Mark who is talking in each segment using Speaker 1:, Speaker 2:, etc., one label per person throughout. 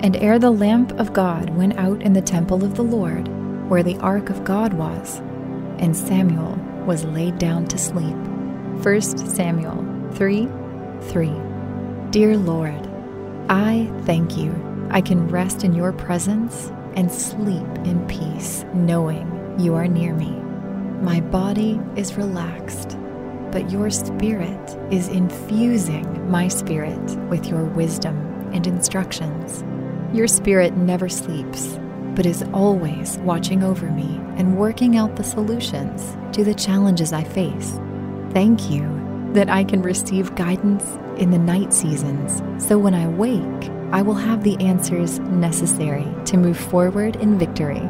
Speaker 1: And ere the lamp of God went out in the temple of the Lord, where the ark of God was, and Samuel was laid down to sleep. 1 Samuel 3 3. Dear Lord, I thank you. I can rest in your presence and sleep in peace, knowing you are near me. My body is relaxed, but your spirit is infusing my spirit with your wisdom and instructions. Your spirit never sleeps, but is always watching over me and working out the solutions to the challenges I face. Thank you that I can receive guidance in the night seasons, so when I wake, I will have the answers necessary to move forward in victory.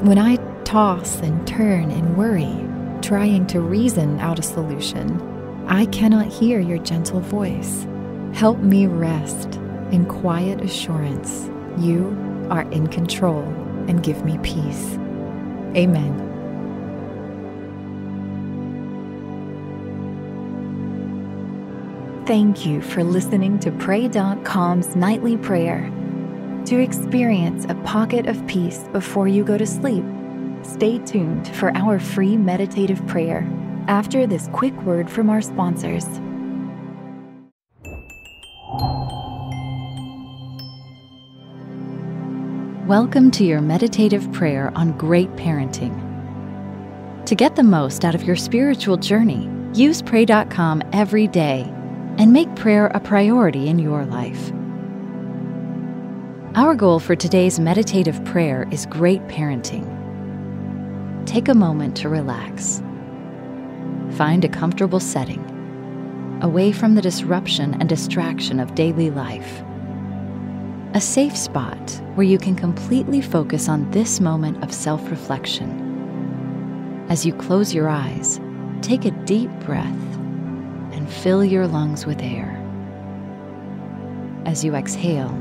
Speaker 1: When I toss and turn and worry, trying to reason out a solution, I cannot hear your gentle voice. Help me rest in quiet assurance you are in control and give me peace. Amen. Thank you for listening to Pray.com's nightly prayer. To experience a pocket of peace before you go to sleep, Stay tuned for our free meditative prayer after this quick word from our sponsors.
Speaker 2: Welcome to your meditative prayer on great parenting. To get the most out of your spiritual journey, use Pray.com every day and make prayer a priority in your life. Our goal for today's meditative prayer is great parenting take a moment to relax. Find a comfortable setting, away from the disruption and distraction of daily life. A safe spot where you can completely focus on this moment of self reflection. As you close your eyes, take a deep breath and fill your lungs with air. As you exhale,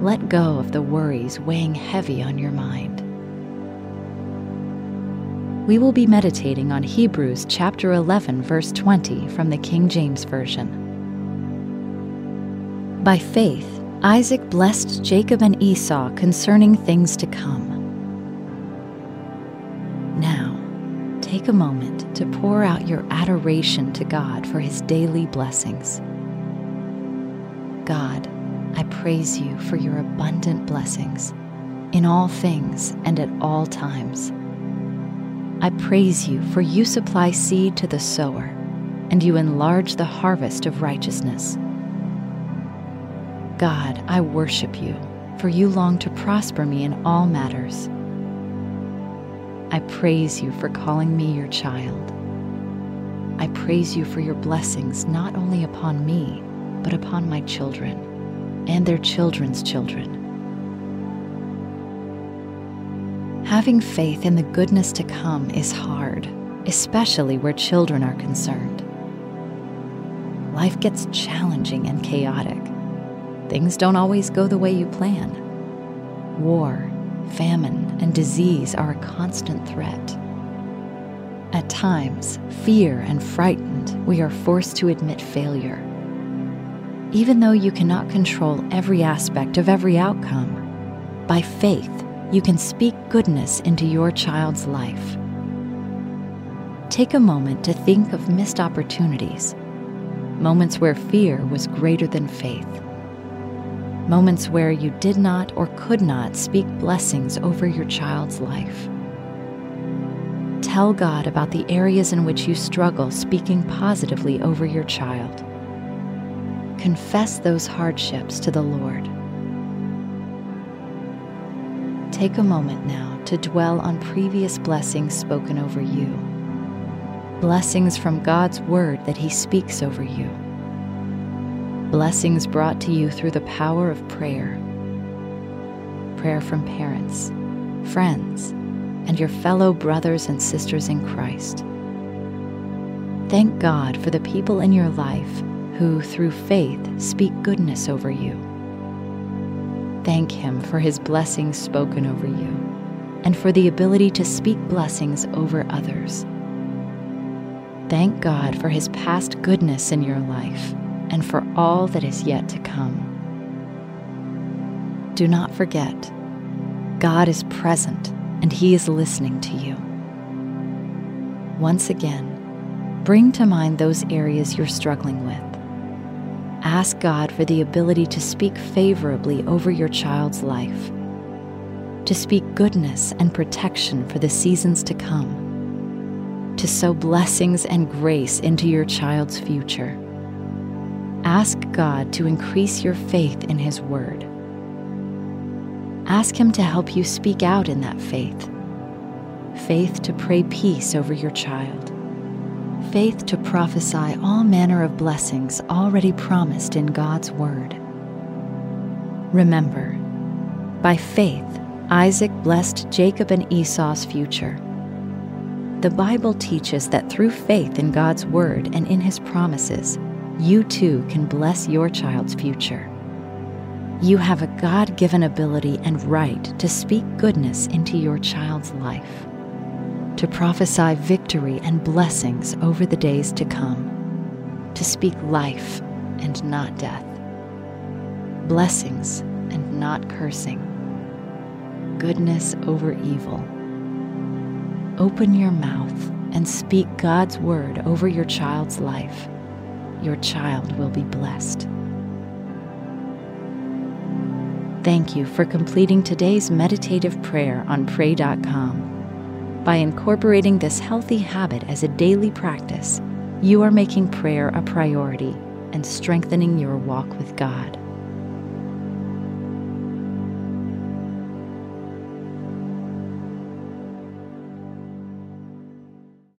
Speaker 2: let go of the worries weighing heavy on your mind we will be meditating on Hebrews chapter 11, verse 20 from the King James Version. By faith, Isaac blessed Jacob and Esau concerning things to come. Now, take a moment to pour out your adoration to God for his daily blessings. God, I praise you for your abundant blessings in all things and at all times. I praise you, for you supply seed to the sower, and you enlarge the harvest of righteousness. God, I worship you, for you long to prosper me in all matters. I praise you for calling me your child. I praise you for your blessings not only upon me, but upon my children and their children's children Having faith in the goodness to come is hard, especially where children are concerned. Life gets challenging and chaotic. Things don't always go the way you plan. War, famine, and disease are a constant threat. At times, fear and frightened, we are forced to admit failure. Even though you cannot control every aspect of every outcome, by faith, you can speak goodness into your child's life. Take a moment to think of missed opportunities, moments where fear was greater than faith, moments where you did not or could not speak blessings over your child's life. Tell God about the areas in which you struggle speaking positively over your child. Confess those hardships to the Lord. Take a moment now to dwell on previous blessings spoken over you. Blessings from God's Word that He speaks over you. Blessings brought to you through the power of prayer. Prayer from parents, friends, and your fellow brothers and sisters in Christ. Thank God for the people in your life who, through faith, speak goodness over you. Thank Him for His blessings spoken over you and for the ability to speak blessings over others. Thank God for His past goodness in your life and for all that is yet to come. Do not forget, God is present and He is listening to you. Once again, bring to mind those areas you're struggling with. Ask God for the ability to speak favorably over your child's life, to speak goodness and protection for the seasons to come, to sow blessings and grace into your child's future. Ask God to increase your faith in His Word. Ask Him to help you speak out in that faith. Faith to pray peace over your child. Faith to prophesy all manner of blessings already promised in God's Word. Remember, by faith, Isaac blessed Jacob and Esau's future. The Bible teaches that through faith in God's Word and in His promises, you too can bless your child's future. You have a God given ability and right to speak goodness into your child's life, to prophesy victory and blessings over the days to come, to speak life and not death, blessings and not cursing, goodness over evil. Open your mouth and speak God's word over your child's life your child will be blessed. Thank you for completing today's meditative prayer on Pray.com. By incorporating this healthy habit as a daily practice, you are making prayer a priority and strengthening your walk with God.